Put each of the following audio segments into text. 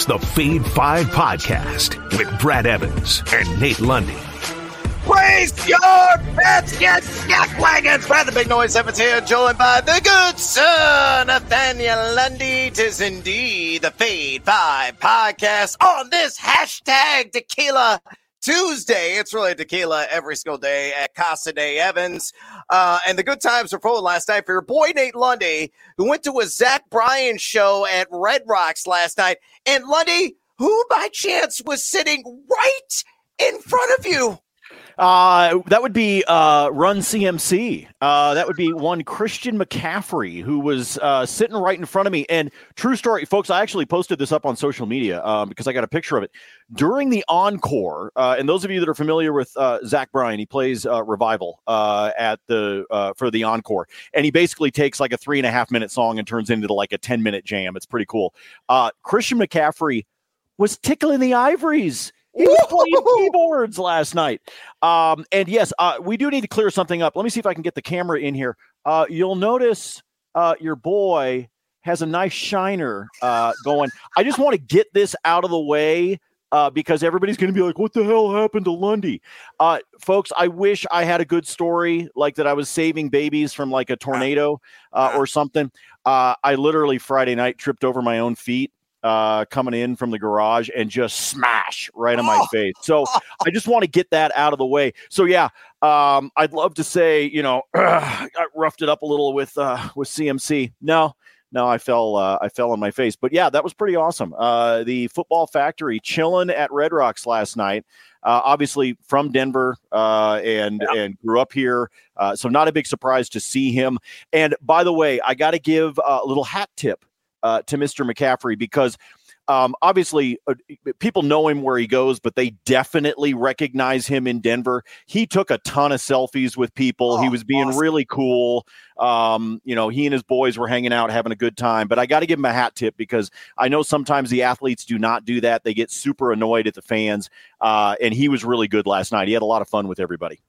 is the Fade 5 Podcast with Brad Evans and Nate Lundy. Praise your get jack wagons. Brad the Big Noise Evans here, joined by the good sir Nathaniel Lundy. Tis indeed the Fade 5 Podcast on this hashtag tequila Tuesday. It's really tequila every single day at Casa de Evans. Uh, and the good times were full last night for your boy Nate Lundy, who went to a Zach Bryan show at Red Rocks last night. And Lundy, who by chance was sitting right in front of you? Uh, that would be uh, Run CMC. Uh, that would be one Christian McCaffrey who was uh, sitting right in front of me. And true story, folks, I actually posted this up on social media um, because I got a picture of it during the encore. Uh, and those of you that are familiar with uh, Zach Bryan, he plays Revival at the for the encore, and he basically takes like a three and a half minute song and turns into like a ten minute jam. It's pretty cool. Christian McCaffrey was tickling the ivories. He was playing keyboards last night. Um, and yes, uh, we do need to clear something up. Let me see if I can get the camera in here. Uh, you'll notice uh, your boy has a nice shiner uh, going. I just want to get this out of the way uh, because everybody's going to be like, "What the hell happened to Lundy?" Uh, folks, I wish I had a good story like that. I was saving babies from like a tornado or something. I literally Friday night tripped over my own feet uh, coming in from the garage and just smash right on my oh. face. So I just want to get that out of the way. So yeah, um, I'd love to say you know I roughed it up a little with uh, with CMC. No, no, I fell uh, I fell on my face. But yeah, that was pretty awesome. Uh, the Football Factory chilling at Red Rocks last night. Uh, obviously from Denver uh, and yeah. and grew up here, uh, so not a big surprise to see him. And by the way, I got to give a little hat tip uh, to Mr. McCaffrey because um, obviously uh, people know him where he goes, but they definitely recognize him in Denver. He took a ton of selfies with people. Oh, he was being awesome. really cool. Um, you know, he and his boys were hanging out, having a good time. But I got to give him a hat tip because I know sometimes the athletes do not do that. They get super annoyed at the fans. Uh, and he was really good last night. He had a lot of fun with everybody.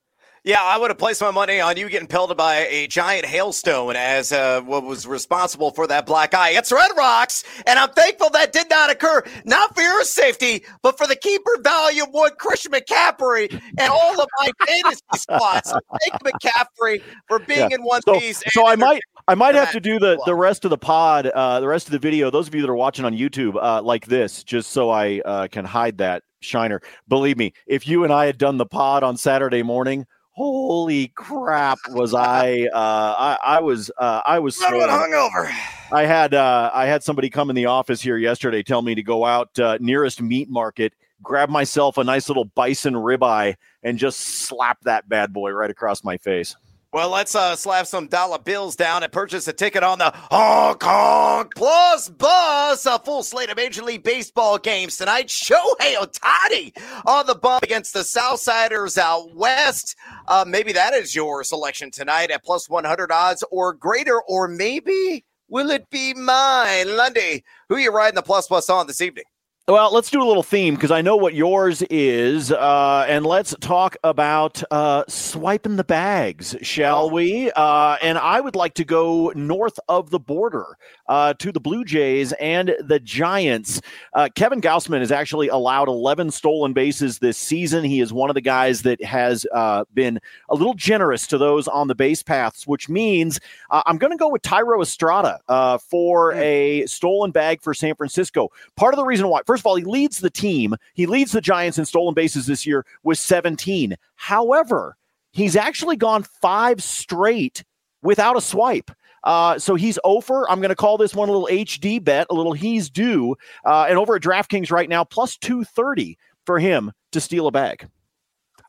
Yeah, I would have placed my money on you getting pelted by a giant hailstone as uh, what was responsible for that black eye. It's Red Rocks, and I'm thankful that did not occur, not for your safety, but for the keeper value of one Christian McCaffrey and all of my fantasy spots. Thank McCaffrey for being yeah. in one so, piece. So I might I might have to do the, the rest of the pod, uh, the rest of the video. Those of you that are watching on YouTube, uh, like this, just so I uh, can hide that shiner. Believe me, if you and I had done the pod on Saturday morning, holy crap was I uh I, I was uh I was hungover. I had uh I had somebody come in the office here yesterday tell me to go out uh, nearest meat market, grab myself a nice little bison ribeye and just slap that bad boy right across my face. Well, let's uh, slap some dollar bills down and purchase a ticket on the Hong Kong Plus Bus. A full slate of Major League Baseball games tonight. Shohei Ohtani on the bump against the Southsiders out west. Uh, maybe that is your selection tonight at plus 100 odds or greater, or maybe will it be mine? Lundy, who are you riding the plus plus on this evening? Well, let's do a little theme because I know what yours is, uh, and let's talk about uh, swiping the bags, shall oh. we? Uh, and I would like to go north of the border uh, to the Blue Jays and the Giants. Uh, Kevin Gausman has actually allowed 11 stolen bases this season. He is one of the guys that has uh, been a little generous to those on the base paths, which means I'm going to go with Thairo Estrada for hmm. a stolen bag for San Francisco. Part of the reason why. First of all, he leads the team. He leads the Giants in stolen bases this year with 17. However, he's actually gone five straight without a swipe. Uh, so he's over. I'm going to call this one a little HD bet, a little he's due. Uh, and over at DraftKings right now, plus 230 for him to steal a bag.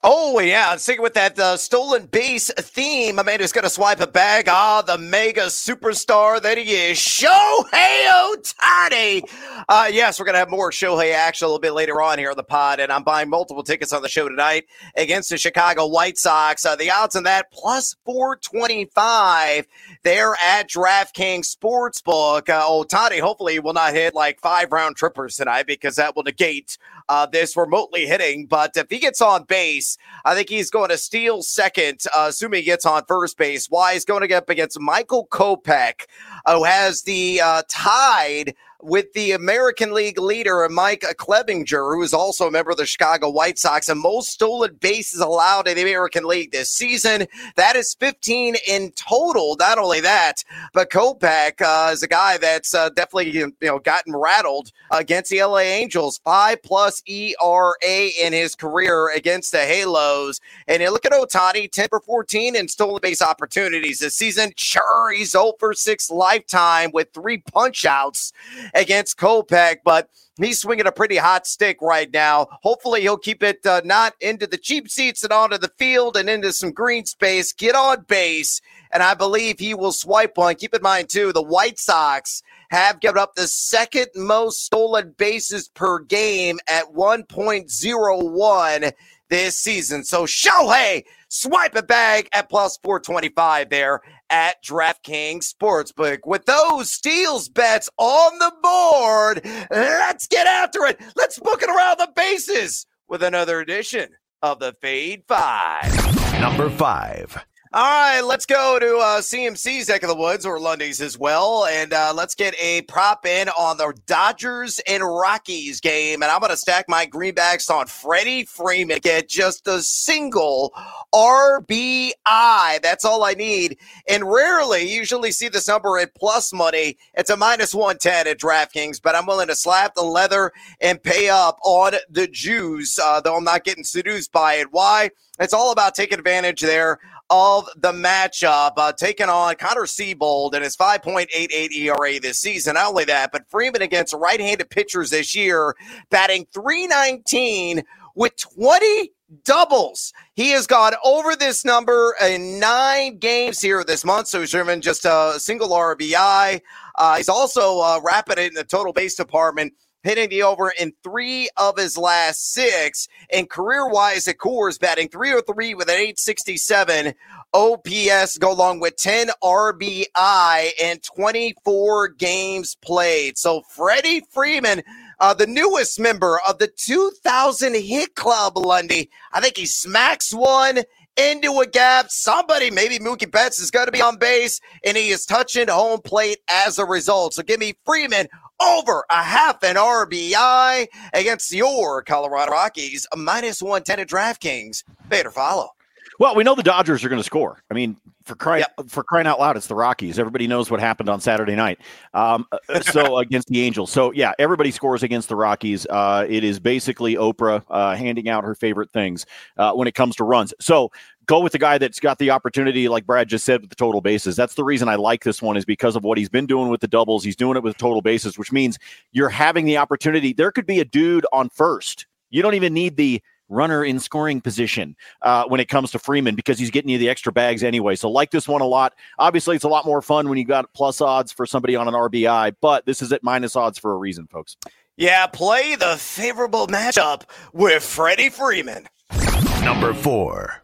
Oh, yeah. Sticking with that uh, stolen base theme, Amanda's going to swipe a bag. Ah, the mega superstar that he is, Shohei Ohtani. Uh, yes, we're going to have more Shohei action a little bit later on here on the pod, and I'm buying multiple tickets on the show tonight against the Chicago White Sox. Uh, the odds on that plus 425 there at DraftKings Sportsbook. Uh, Ohtani hopefully will not hit like five round trippers tonight because that will negate uh, this remotely hitting. But if he gets on base, I think he's going to steal second, uh, assuming he gets on first base. Why he's going to get up against Michael Kopech, who has the uh, tied with the American League leader, Mike Clevinger, who is also a member of the Chicago White Sox, and most stolen bases allowed in the American League this season. That is 15 in total. Not only that, but Kopech uh, is a guy that's uh, definitely you know gotten rattled against the LA Angels. Five plus ERA in his career against the Halos. And look at Ohtani, 10 for 14 in stolen base opportunities this season. Sure, he's 0 for 6 lifetime with three punch outs against Kopech, but he's swinging a pretty hot stick right now. Hopefully, he'll keep it uh, not into the cheap seats and onto the field and into some green space, get on base, and I believe he will swipe one. Keep in mind, too, the White Sox have given up the second most stolen bases per game at 1.01 this season. So Shohei, swipe a bag at plus 425 there at DraftKings Sportsbook. With those steals bets on the board, let's get after it. Let's book it around the bases with another edition of the Fade Five. Number five. All right, let's go to uh, CMC's neck of the woods or Lundy's as well, and uh, let's get a prop in on the Dodgers and Rockies game. And I'm going to stack my greenbacks on Freddie Freeman. Get just a single RBI. That's all I need. And rarely, usually see this number at plus money. It's a minus 110 at DraftKings, but I'm willing to slap the leather and pay up on the juice, uh, though I'm not getting seduced by it. Why? It's all about taking advantage there of the matchup, uh, taking on Connor Seabold and his 5.88 ERA this season. Not only that, but Freeman against right handed pitchers this year, batting 319 with 20 doubles. He has gone over this number in nine games here this month. So he's just a single RBI. Uh, he's also uh, rapid in the total base department hitting the over in three of his last six. And career wise at Coors, batting 303 with an 867 OPS, go along with 10 RBI and 24 games played. So Freddie Freeman. Uh, the newest member of the 2000 Hit Club, Lundy. I think he smacks one into a gap. Somebody, maybe Mookie Betts, is going to be on base, and he is touching home plate as a result. So give me Freeman over a half an RBI against your Colorado Rockies, a minus 110 at DraftKings. Better follow. Well, we know the Dodgers are going to score. I mean, for crying yep. for crying out loud, it's the Rockies. Everybody knows what happened on Saturday night. Um, uh, so against the Angels. So yeah, everybody scores against the Rockies. Uh, it is basically Oprah uh, handing out her favorite things uh, when it comes to runs. So go with the guy that's got the opportunity, like Brad just said, with the total bases. That's the reason I like this one is because of what he's been doing with the doubles. He's doing it with total bases, which means you're having the opportunity. There could be a dude on first. You don't even need the runner in scoring position uh, when it comes to Freeman because he's getting you the extra bags anyway. So like this one a lot. Obviously, it's a lot more fun when you got plus odds for somebody on an RBI, but this is at minus odds for a reason, folks. Yeah, play the favorable matchup with Freddie Freeman. Number four.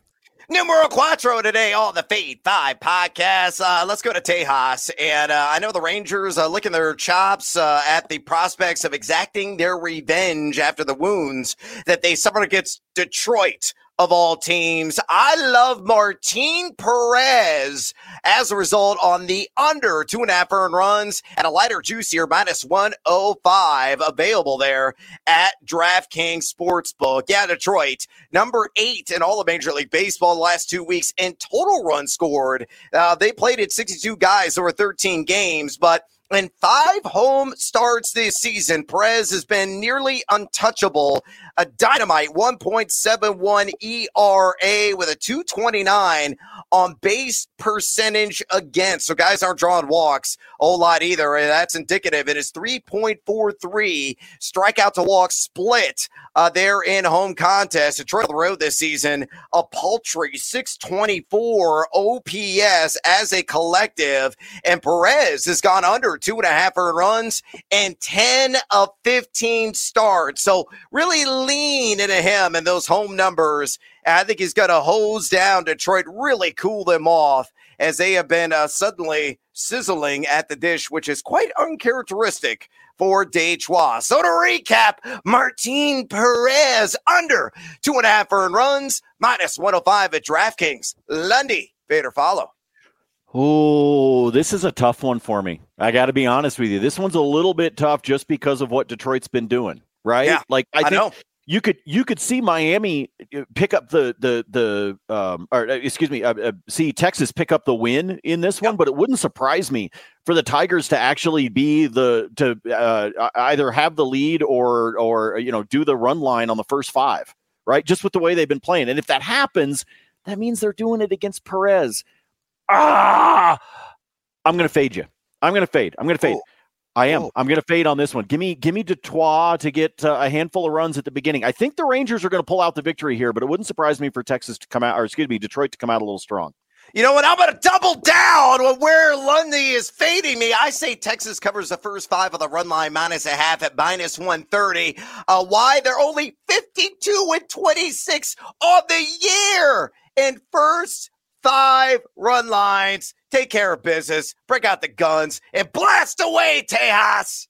Numero Quattro today on the Fade 5 podcast. Uh, let's go to Tejas. And uh, I know the Rangers are licking their chops uh, at the prospects of exacting their revenge after the wounds that they suffered against Detroit of all teams. I love Martin Perez as a result on the under two and a half earned runs and a lighter, juicier minus 105 available there at DraftKings Sportsbook. Yeah, Detroit, number eight in all of Major League Baseball the last two weeks in total runs scored. Uh, they played at 62 guys over 13 games, but in five home starts this season, Perez has been nearly untouchable. A dynamite 1.71 ERA with a 229 on base percentage against. So guys aren't drawing walks a whole lot either. And that's indicative. It is 3.43 strikeout to walk split uh, there in home contest. Detroit road this season, a paltry 624 OPS as a collective. And Perez has gone under two and a half earned runs and 10 of 15 starts. So really lean into him and those home numbers. I think he's going to hose down Detroit, really cool them off as they have been uh, suddenly sizzling at the dish, which is quite uncharacteristic for Detroit. So to recap, Martin Perez under two and a half earned runs, minus 105 at DraftKings. Lundy, Vader follow. Oh, this is a tough one for me. I got to be honest with you. This one's a little bit tough just because of what Detroit's been doing, right? Yeah, like I, I think know. You could you could see Miami uh, pick up the the the um or uh, excuse me, uh, uh, see Texas pick up the win in this one, but it wouldn't surprise me for the Tigers to actually be the to uh, either have the lead or or you know do the run line on the first five, right? Just with the way they've been playing, and if that happens, that means they're doing it against Perez. Ah, I'm gonna fade you. I'm gonna fade. I'm gonna fade. Oh. I am. Oh. I'm going to fade on this one. Give me, give me Detroit to get uh, a handful of runs at the beginning. I think the Rangers are going to pull out the victory here, but it wouldn't surprise me for Texas to come out, or excuse me, Detroit to come out a little strong. You know what? I'm going to double down on where Lundy is fading me. I say Texas covers the first five of the run line minus a half at minus 130. Uh, why? They're only 52 and 26 on the year. in first five run lines. Take care of business, break out the guns, and blast away, Tejas.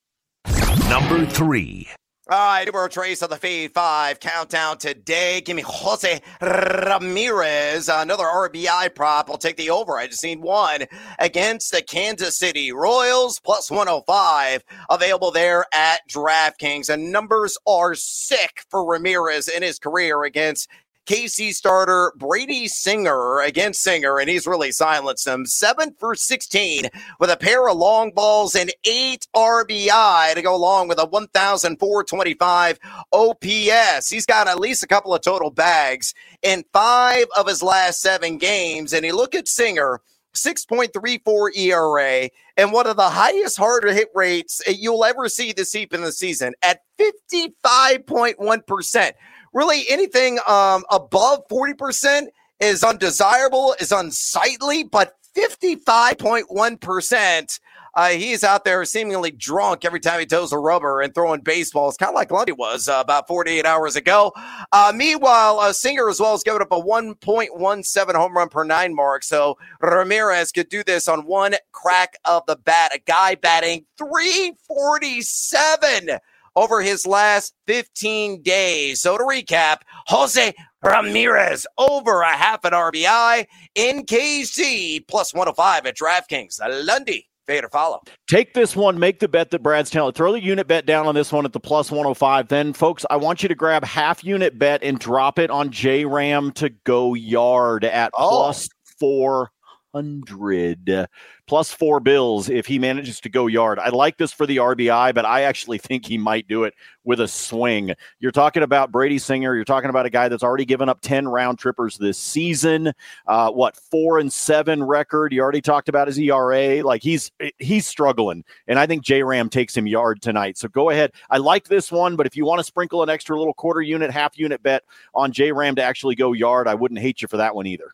Number three. All right, numero trace on the Fade 5 countdown today. Give me Jose Ramirez, another RBI prop. I'll take the over. I just need one against the Kansas City Royals, plus 105. Available there at DraftKings. And numbers are sick for Ramirez in his career against KC starter Brady Singer against Singer, and he's really silenced them. Seven for 16 with a pair of long balls and eight RBI to go along with a 1,425 OPS. He's got at least a couple of total bags in five of his last seven games. And you look at Singer. 6.34 ERA and one of the highest harder hit rates you'll ever see this deep in the season at 55.1% really anything um, above 40% is undesirable, is unsightly, but 55.1%. Uh, he's out there seemingly drunk every time he toes a rubber and throwing baseballs, kind of like Lundy was uh, about 48 hours ago. Uh, meanwhile, Singer as well has given up a 1.17 home run per nine mark. So Ramirez could do this on one crack of the bat. A guy batting 347 over his last 15 days. So to recap, Jose Ramirez over a half an RBI in KC plus 105 at DraftKings. Lundy, fade or follow. Take this one, make the bet that Brad's telling. Throw the unit bet down on this one at the plus 105. Then, folks, I want you to grab half unit bet and drop it on J Ram to go yard at Oh. plus 400 plus four bills if he manages to go yard. I like this for the RBI, but I actually think he might do it with a swing. You're talking about Brady Singer. You're talking about a guy that's already given up 10 round trippers this season. Uh, what, four and seven record? You already talked about his ERA. Like he's he's struggling. And I think J Ram takes him yard tonight. So go ahead. I like this one, but if you want to sprinkle an extra little quarter unit, half unit bet on J Ram to actually go yard, I wouldn't hate you for that one either.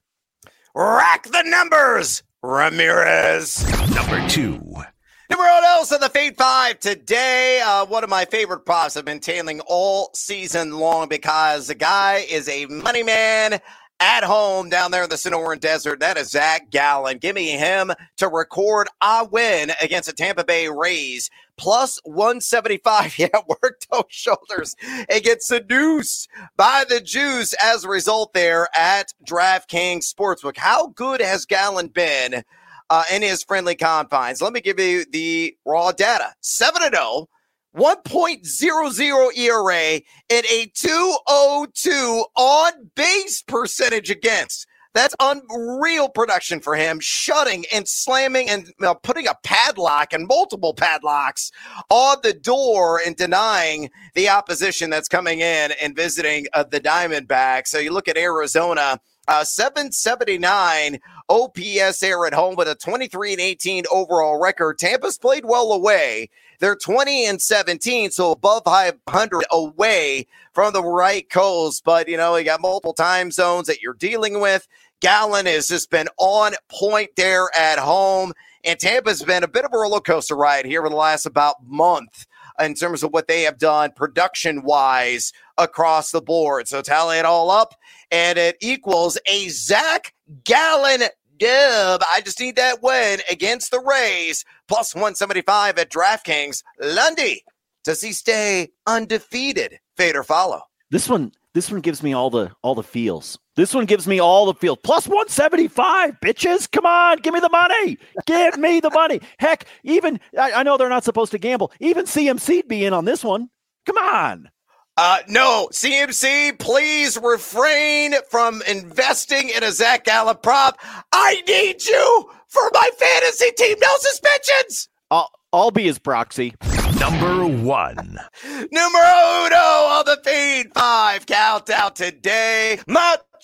Rack the numbers, Ramirez. Number two. Number one else in the Fade Five today. Uh, one of my favorite props I've been tailing all season long because the guy is a money man at home down there in the Sonoran Desert. That is Zach Gallen. Give me him to record a win against the Tampa Bay Rays. Plus 175. Yeah, work those shoulders and get seduced by the juice as a result there at DraftKings Sportsbook. How good has Gallen been? uh, in his friendly confines. Let me give you the raw data 7 0, 1.00 ERA, and a 202 on base percentage against. That's unreal production for him, shutting and slamming and putting a padlock and multiple padlocks on the door and denying the opposition that's coming in and visiting uh, the Diamondbacks. So you look at Arizona, uh, 779 OPS there at home with a 23 and 18 overall record. Tampa's played well away. They're 20 and 17, so above 500 away from the right coast. But, you know, you got multiple time zones that you're dealing with. Gallen has just been on point there at home. And Tampa's been a bit of a roller coaster ride here for the last about month in terms of what they have done production wise across the board. So tally it all up, and it equals a Zach Gallen dub. I just need that win against the Rays, plus 175 at DraftKings. Lundy, does he stay undefeated? Fade or follow? This one, this one gives me all the all the feels. This one gives me all the field. Plus 175, bitches. Come on, give me the money. Give me the money. Heck, even, I, I know they're not supposed to gamble. Even CMC'd be in on this one. Come on. Uh, no, CMC, please refrain from investing in a Zach Gallen prop. I need you for my fantasy team. No suspensions. I'll, I'll be his proxy. Number one. Numero uno of the Fade 5 countdown today.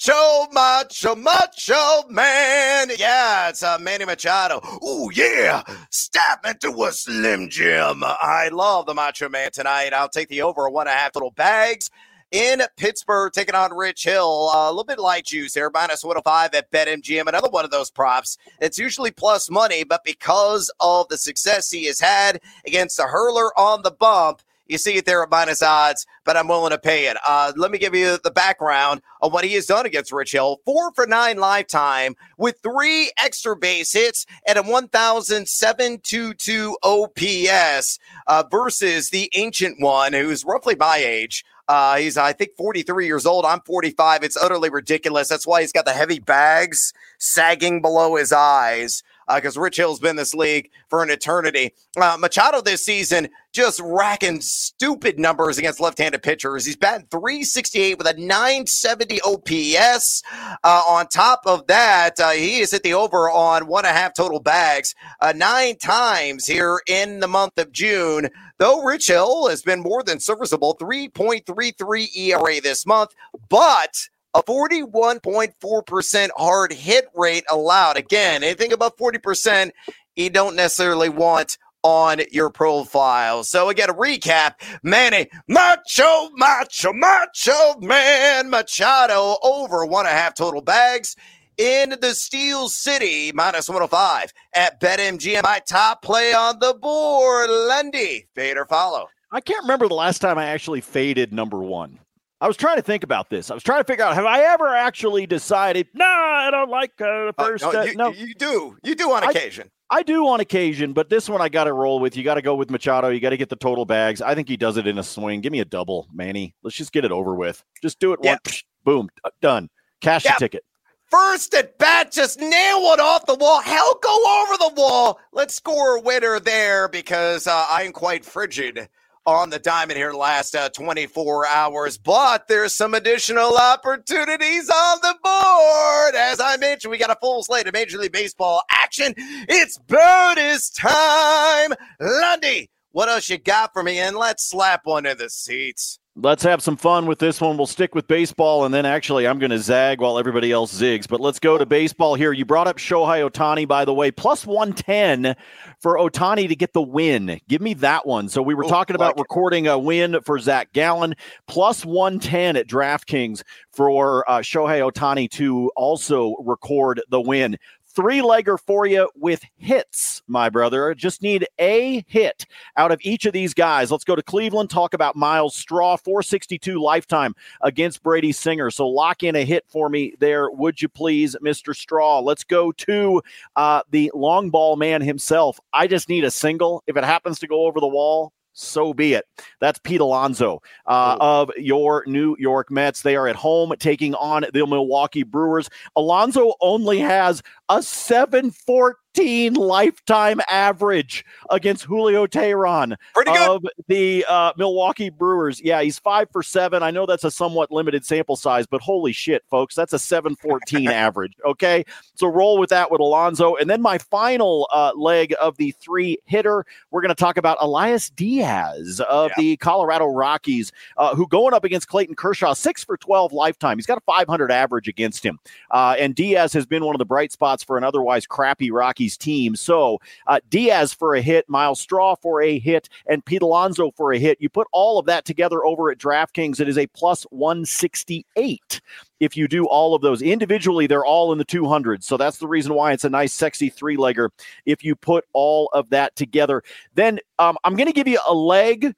Macho, macho, macho man. Yeah, it's uh, Manny Machado. Ooh, yeah. Step into a Slim Jim. I love the Macho Man tonight. I'll take the over one and a half little bags in Pittsburgh, taking on Rich Hill. Uh, a little bit light juice there, minus 105 at BetMGM. Another one of those props. It's usually plus money, but because of the success he has had against the hurler on the bump, you see it there at minus odds, but I'm willing to pay it. Uh, let me give you the background of what he has done against Rich Hill. Four for nine lifetime with three extra base hits and a 1,722 OPS uh, versus the ancient one, who's roughly my age. Uh, he's, I think, 43 years old. I'm 45. It's utterly ridiculous. That's why he's got the heavy bags sagging below his eyes because uh, Rich Hill's been this league for an eternity. Uh, Machado this season just racking stupid numbers against left-handed pitchers. He's batting 368 with a 970 OPS. Uh, on top of that, uh, he has hit the over on one and a half total bags uh, nine times here in the month of June. Though Rich Hill has been more than serviceable, 3.33 ERA this month, but a 41.4% hard hit rate allowed. Again, anything above 40%, you don't necessarily want on your profile. So again, a recap, Manny, macho, macho, macho, man, Machado over one and a half total bags in the Steel City, minus 105 at BetMGM. My top play on the board, Lundy, fade or follow. I can't remember the last time I actually faded number one. I was trying to think about this. I was trying to figure out have I ever actually decided, no, nah, I don't like uh, the first. Uh, no, you, no, you do. You do on occasion. I, I do on occasion, but this one I got to roll with. You got to go with Machado. You got to get the total bags. I think he does it in a swing. Give me a double, Manny. Let's just get it over with. Just do it yep. once. Boom. Done. Cash yep. the ticket. First at bat, just nail one off the wall. Hell, go over the wall. Let's score a winner there because uh, I'm quite frigid on the diamond here last uh, 24 hours, but there's some additional opportunities on the board. As I mentioned, we got a full slate of Major League Baseball action. It's bonus time. Lundy, what else you got for me? And let's slap one in the seats. Let's have some fun with this one. We'll stick with baseball, and then actually, I'm going to zag while everybody else zigs. But let's go to baseball here. You brought up Shohei Ohtani, by the way, plus 110 for Ohtani to get the win. Give me that one. So we were Ooh, talking about like recording a win for Zach Gallen, plus 110 at DraftKings for uh, Shohei Ohtani to also record the win three legger for you with hits, my brother. Just need a hit out of each of these guys. Let's go to Cleveland, talk about Myles Straw, 462 lifetime against Brady Singer. So lock in a hit for me there, would you please, Mr. Straw? Let's go to uh, the long ball man himself. I just need a single. If it happens to go over the wall, so be it. That's Pete Alonso uh, of your New York Mets. They are at home taking on the Milwaukee Brewers. Alonso only has a 714 15 lifetime average against Julio Teheran of the uh, Milwaukee Brewers. Yeah, he's five for seven. I know that's a somewhat limited sample size, but holy shit, folks, that's a 714 average. Okay, so roll with that with Alonso. And then my final uh, leg of the three hitter, we're going to talk about Elias Diaz of yeah. the Colorado Rockies, uh, who going up against Clayton Kershaw, six for 12 lifetime. He's got a 500 average against him. Uh, and Diaz has been one of the bright spots for an otherwise crappy Rockies team. So uh, Diaz for a hit, Myles Straw for a hit, and Pete Alonso for a hit. You put all of that together over at DraftKings, it is a plus 168 if you do all of those individually they're all in the 200s so that's the reason why it's a nice sexy three legger if you put all of that together then um, i'm going to give you a leg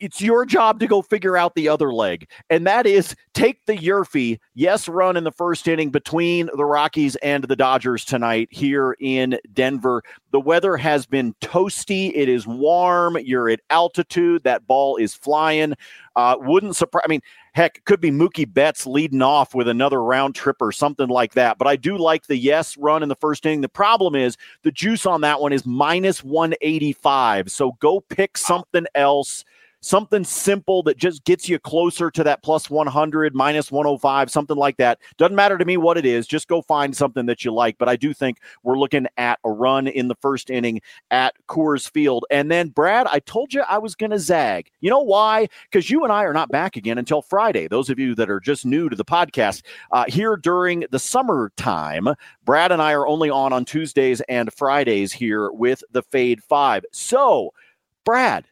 it's your job to go figure out the other leg, and that is take the YRFI yes run in the first inning between the Rockies and the Dodgers tonight here in Denver. The weather has been toasty. It is warm. You're at altitude. That ball is flying. Uh, wouldn't surprise. I mean, Heck, could be Mookie Betts leading off with another round trip or something like that. But I do like the yes run in the first inning. The problem is the juice on that one is minus 185. So go pick something else something simple that just gets you closer to that plus 100, minus 105, something like that. Doesn't matter to me what it is. Just go find something that you like. But I do think we're looking at a run in the first inning at Coors Field. And then, Brad, I told you I was going to zag. You know why? Because you and I are not back again until Friday. Those of you that are just new to the podcast, uh, here during the summertime, Brad and I are only on on Tuesdays and Fridays here with the Fade Five. So, Brad,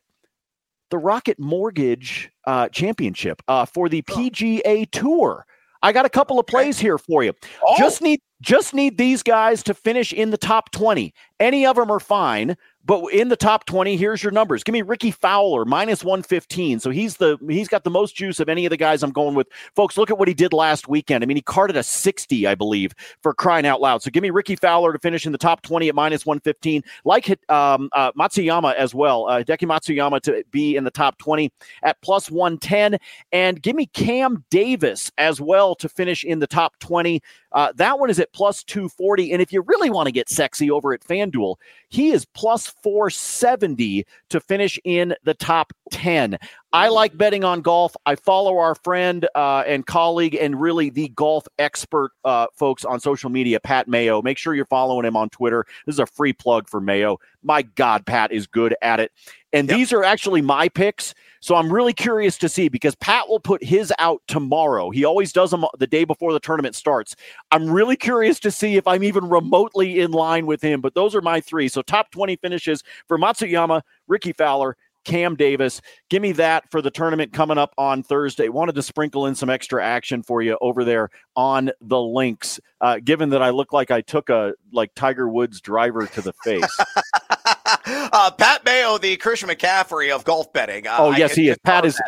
the Rocket Mortgage uh, Championship uh, for the PGA Tour. I got a couple of plays here for you. Oh. Just need just need these guys to finish in the top 20. Any of them are fine. But in the top 20, here's your numbers. Give me Rickie Fowler minus 115. So he's the he's got the most juice of any of the guys I'm going with. Folks, look at what he did last weekend. I mean, he carded a 60, I believe, for crying out loud. So give me Rickie Fowler to finish in the top 20 at minus 115. Like um, uh, Matsuyama as well. Uh, Hideki Matsuyama to be in the top 20 at plus 110. And give me Cam Davis as well to finish in the top 20. Uh, that one is at plus 240. And if you really want to get sexy over at FanDuel, he is plus 470 to finish in the top 10. I like betting on golf. I follow our friend uh, and colleague and really the golf expert uh, folks on social media, Pat Mayo. Make sure you're following him on Twitter. This is a free plug for Mayo. My God, Pat is good at it. And yep. these are actually my picks. So I'm really curious to see because Pat will put his out tomorrow. He always does them the day before the tournament starts. I'm really curious to see if I'm even remotely in line with him. But those are my three. So top 20 finishes for Matsuyama, Rickie Fowler, Cam Davis. Give me that for the tournament coming up on Thursday. Wanted to sprinkle in some extra action for you over there on the links, uh, given that I look like I took a like Tiger Woods driver to the face. uh, Pat Mayo, the Christian McCaffrey of golf betting. Uh, oh yes, he is. Pat is.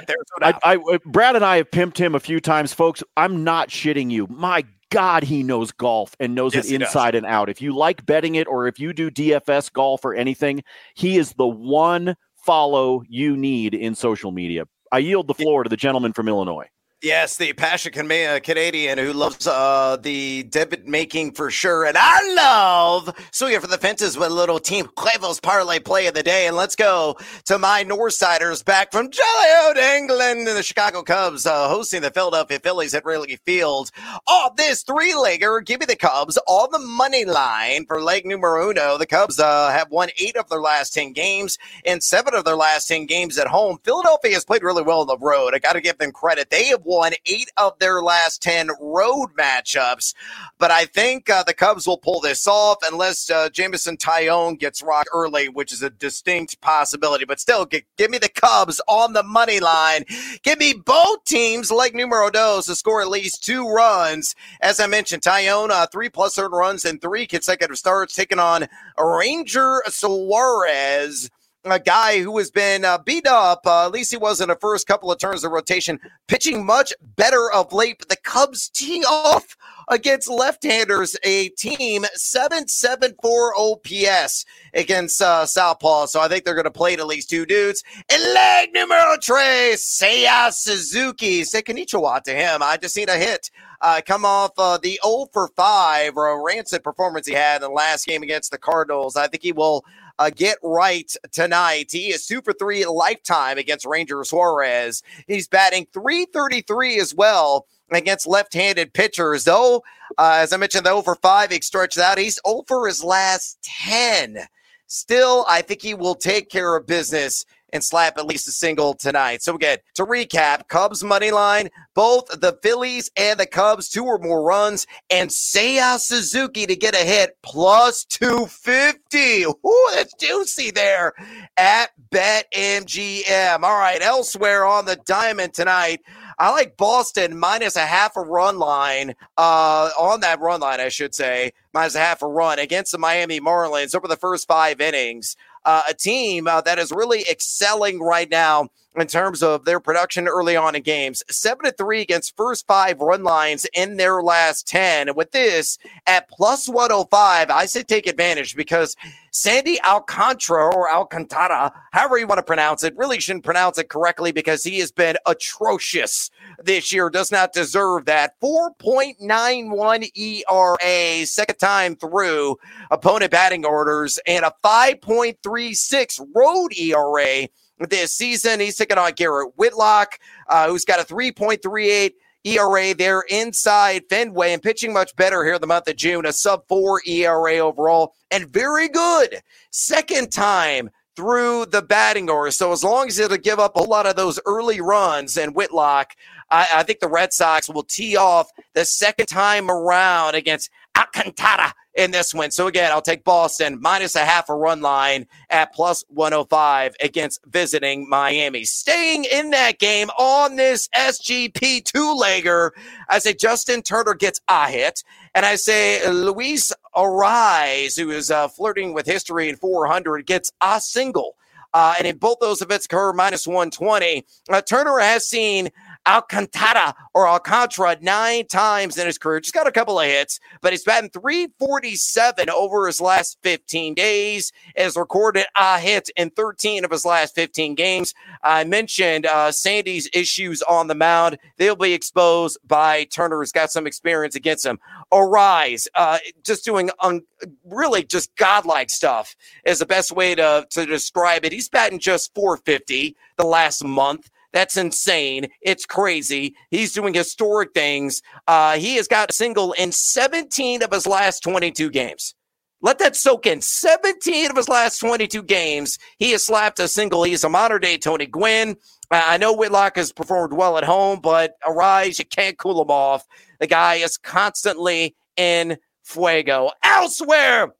I, I, Brad and I have pimped him a few times, folks. I'm not shitting you. My God, he knows golf and knows yes, it inside and out. If you like betting it or if you do DFS golf or anything, he is the one follow you need in social media. I yield the floor to the gentleman from Illinois. Yes, the passionate Canadian who loves uh, the debit making for sure. And I love swinging for the fences with a little Team Cuervos parlay play of the day. And let's go to my Northsiders back from Jolly Old England and the Chicago Cubs uh, hosting the Philadelphia Phillies at Wrigley Field. Oh, this three legger, give me the Cubs on the money line for leg numero uno. The Cubs uh, have won eight of their last 10 games and seven of their last 10 games at home. Philadelphia has played really well on the road. I got to give them credit. They have won eight of their last 10 road matchups. But I think uh, the Cubs will pull this off unless uh, Jameson Taillon gets rocked early, which is a distinct possibility. But still, g- give me the Cubs on the money line. Give me both teams, like numero dos, to score at least two runs. As I mentioned, Taillon, uh, three plus earned runs in three consecutive starts, taking on Ranger Suarez a guy who has been uh, beat up. Uh, at least he was in the first couple of turns of rotation, pitching much better of late. But the Cubs teeing off against left-handers, a team 774 OPS against uh, Southpaw. So I think they're going to play at least two dudes. And leg numero tres, Seiya Suzuki. Say konnichiwa to him. I just need a hit. Uh, come off uh, the 0 for 5 or a rancid performance he had in the last game against the Cardinals. I think he will uh, get right tonight. He is two for three lifetime against Ranger Suarez. He's batting 333 as well against left-handed pitchers. Though, uh, as I mentioned, the over five he stretched out. He's over his last 10. Still, I think he will take care of business and slap at least a single tonight. So again, to recap, Cubs money line, both the Phillies and the Cubs, two or more runs, and Seiya Suzuki to get a hit plus 250. Ooh, that's juicy there at BetMGM. All right, elsewhere on the diamond tonight. I like Boston minus a half a run line uh, on that run line, I should say, minus a half a run against the Miami Marlins over the first five innings. Uh, a team uh, that is really excelling right now in terms of their production early on in games. Seven to three against first five run lines in their last 10. And with this at plus 105, I say take advantage because Sandy Alcantara or Alcantara, however you want to pronounce it, really shouldn't pronounce it correctly because he has been atrocious this year. Does not deserve that. 4.91 ERA, second time through opponent batting orders, and a 5.36 road ERA this season. He's taking on Garrett Whitlock, uh, who's got a 3.38 ERA there inside Fenway and pitching much better here the month of June, a sub four ERA overall, and very good second time through the batting order. So as long as it'll give up a lot of those early runs and Whitlock, I, I think the Red Sox will tee off the second time around against Alcantara in this one. So again, I'll take Boston minus a half a run line at plus 105 against visiting Miami. Staying in that game on this SGP two legger, I say Justin Turner gets a hit, and I say Luis Arraez, who is uh, flirting with history in 400, gets a single. Uh, and in both those events occur minus 120. Uh, Turner has seen Alcantara or Alcantara nine times in his career. Just got a couple of hits, but he's batting 347 over his last 15 days. Has recorded a hit in 13 of his last 15 games. I mentioned uh, Sandy's issues on the mound. They'll be exposed by Turner, who's got some experience against him. Arraez, uh, just doing un- really just godlike stuff is the best way to, to describe it. He's batting just 450 the last month. That's insane. It's crazy. He's doing historic things. Uh, he has got a single in 17 of his last 22 games. Let that soak in. 17 of his last 22 games, he has slapped a single. He's a modern day Tony Gwynn. I know Whitlock has performed well at home, but Arraez, you can't cool him off. The guy is constantly in fuego. Elsewhere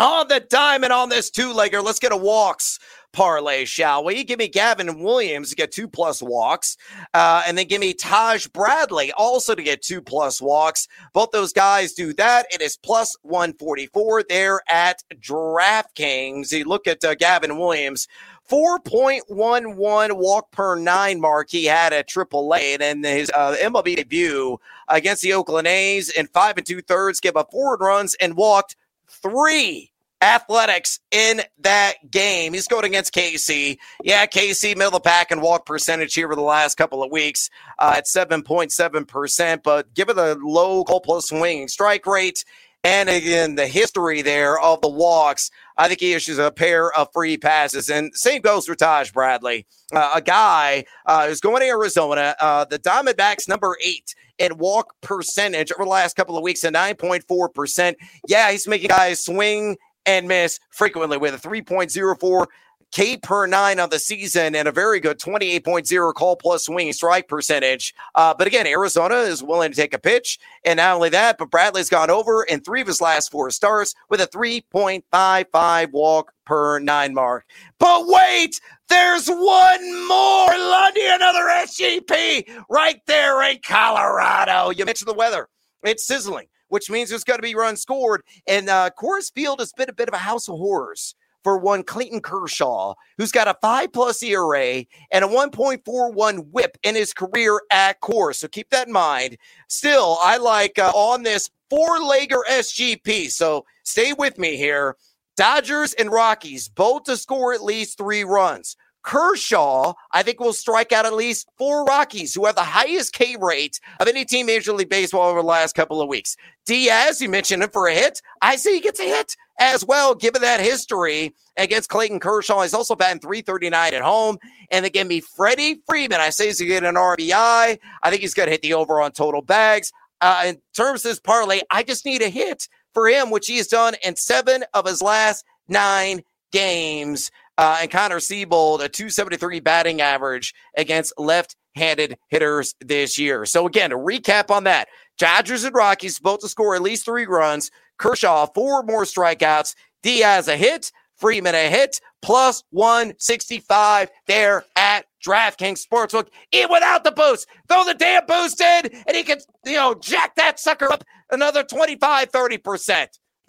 on the diamond on this two legger, let's get a walks parlay, shall we? Give me Gavin Williams to get two plus walks, uh, and then give me Taj Bradley also to get two plus walks. Both those guys do that. It is plus 144 there at DraftKings. You look at uh, Gavin Williams. 4.11 walk per nine mark he had at AAA, and his uh, MLB debut against the Oakland A's in five and two thirds, gave up four runs and walked three athletics in that game. He's going against KC. Yeah, KC, middle of the pack and walk percentage here for the last couple of weeks uh, at 7.7%. But given the low goal plus swinging strike rate, and again, the history there of the walks, I think he issues a pair of free passes. And same goes for Taj Bradley, uh, a guy uh, who's going to Arizona. Uh, the Diamondbacks, number eight in walk percentage over the last couple of weeks at 9.4%. Yeah, he's making guys swing and miss frequently with a 3.04 K per nine on the season and a very good 28.0 call plus swing strike percentage. Uh, but again, Arizona is willing to take a pitch. And not only that, but Bradley's gone over in three of his last four starts with a 3.55 walk per nine mark. But wait, there's one more. Lundy, another SGP right there in Colorado. You mentioned the weather, it's sizzling which means there's going to be runs scored. And uh, Coors Field has been a bit of a house of horrors for one Clayton Kershaw, who's got a five plus ERA and a 1.41 whip in his career at Coors. So keep that in mind. Still, I like uh, on this four legger SGP. So stay with me here. Dodgers and Rockies both to score at least three runs. Kershaw, I think, will strike out at least four Rockies, who have the highest K rate of any team in Major League Baseball over the last couple of weeks. Diaz, you mentioned him for a hit. I say he gets a hit as well, given that history against Clayton Kershaw. He's also batting 339 at home. And give me Freddie Freeman. I say he's going to get an RBI. I think he's going to hit the over on total bags. Uh, in terms of this parlay, I just need a hit for him, which he has done in seven of his last nine games uh, and Connor Seabold, a 273 batting average against left handed hitters this year. So, again, a recap on that Dodgers and Rockies both to score at least three runs. Kershaw, four more strikeouts. Diaz, a hit. Freeman, a hit. Plus 165 there at DraftKings Sportsbook. In without the boost. Throw the damn boost in, and he can, you know, jack that sucker up another 25, 30%.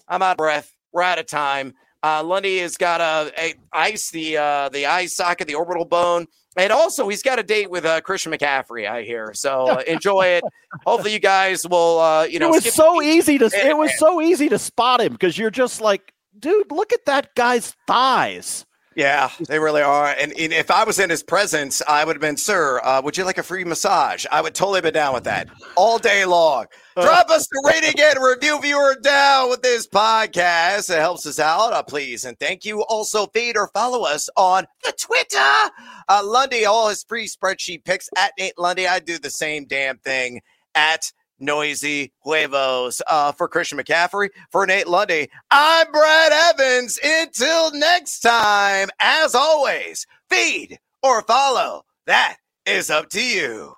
I'm out of breath. We're out of time. Uh, Lundy has got a, a ice the uh, the eye socket, the orbital bone, and also he's got a date with uh, Christian McCaffrey. I hear, so uh, enjoy it. Hopefully, you guys will. Uh, you know, it was so easy to it was so easy to spot him because you're just like, dude, look at that guy's thighs. Yeah, they really are. And, and, if I was in his presence, I would have been, sir, uh, would you like a free massage? I would totally be down with that all day long. Uh. Drop us a rating and review viewer down with this podcast. It helps us out, uh, please. And thank you. Also, feed or follow us on the Twitter. Uh, Lundy, all his free spreadsheet picks at Nate Lundy. I do the same damn thing at noisy huevos. Uh, for Christian McCaffrey, for Nate Lundy, I'm Brad Evans. Until next time, as always, feed or follow. That is up to you.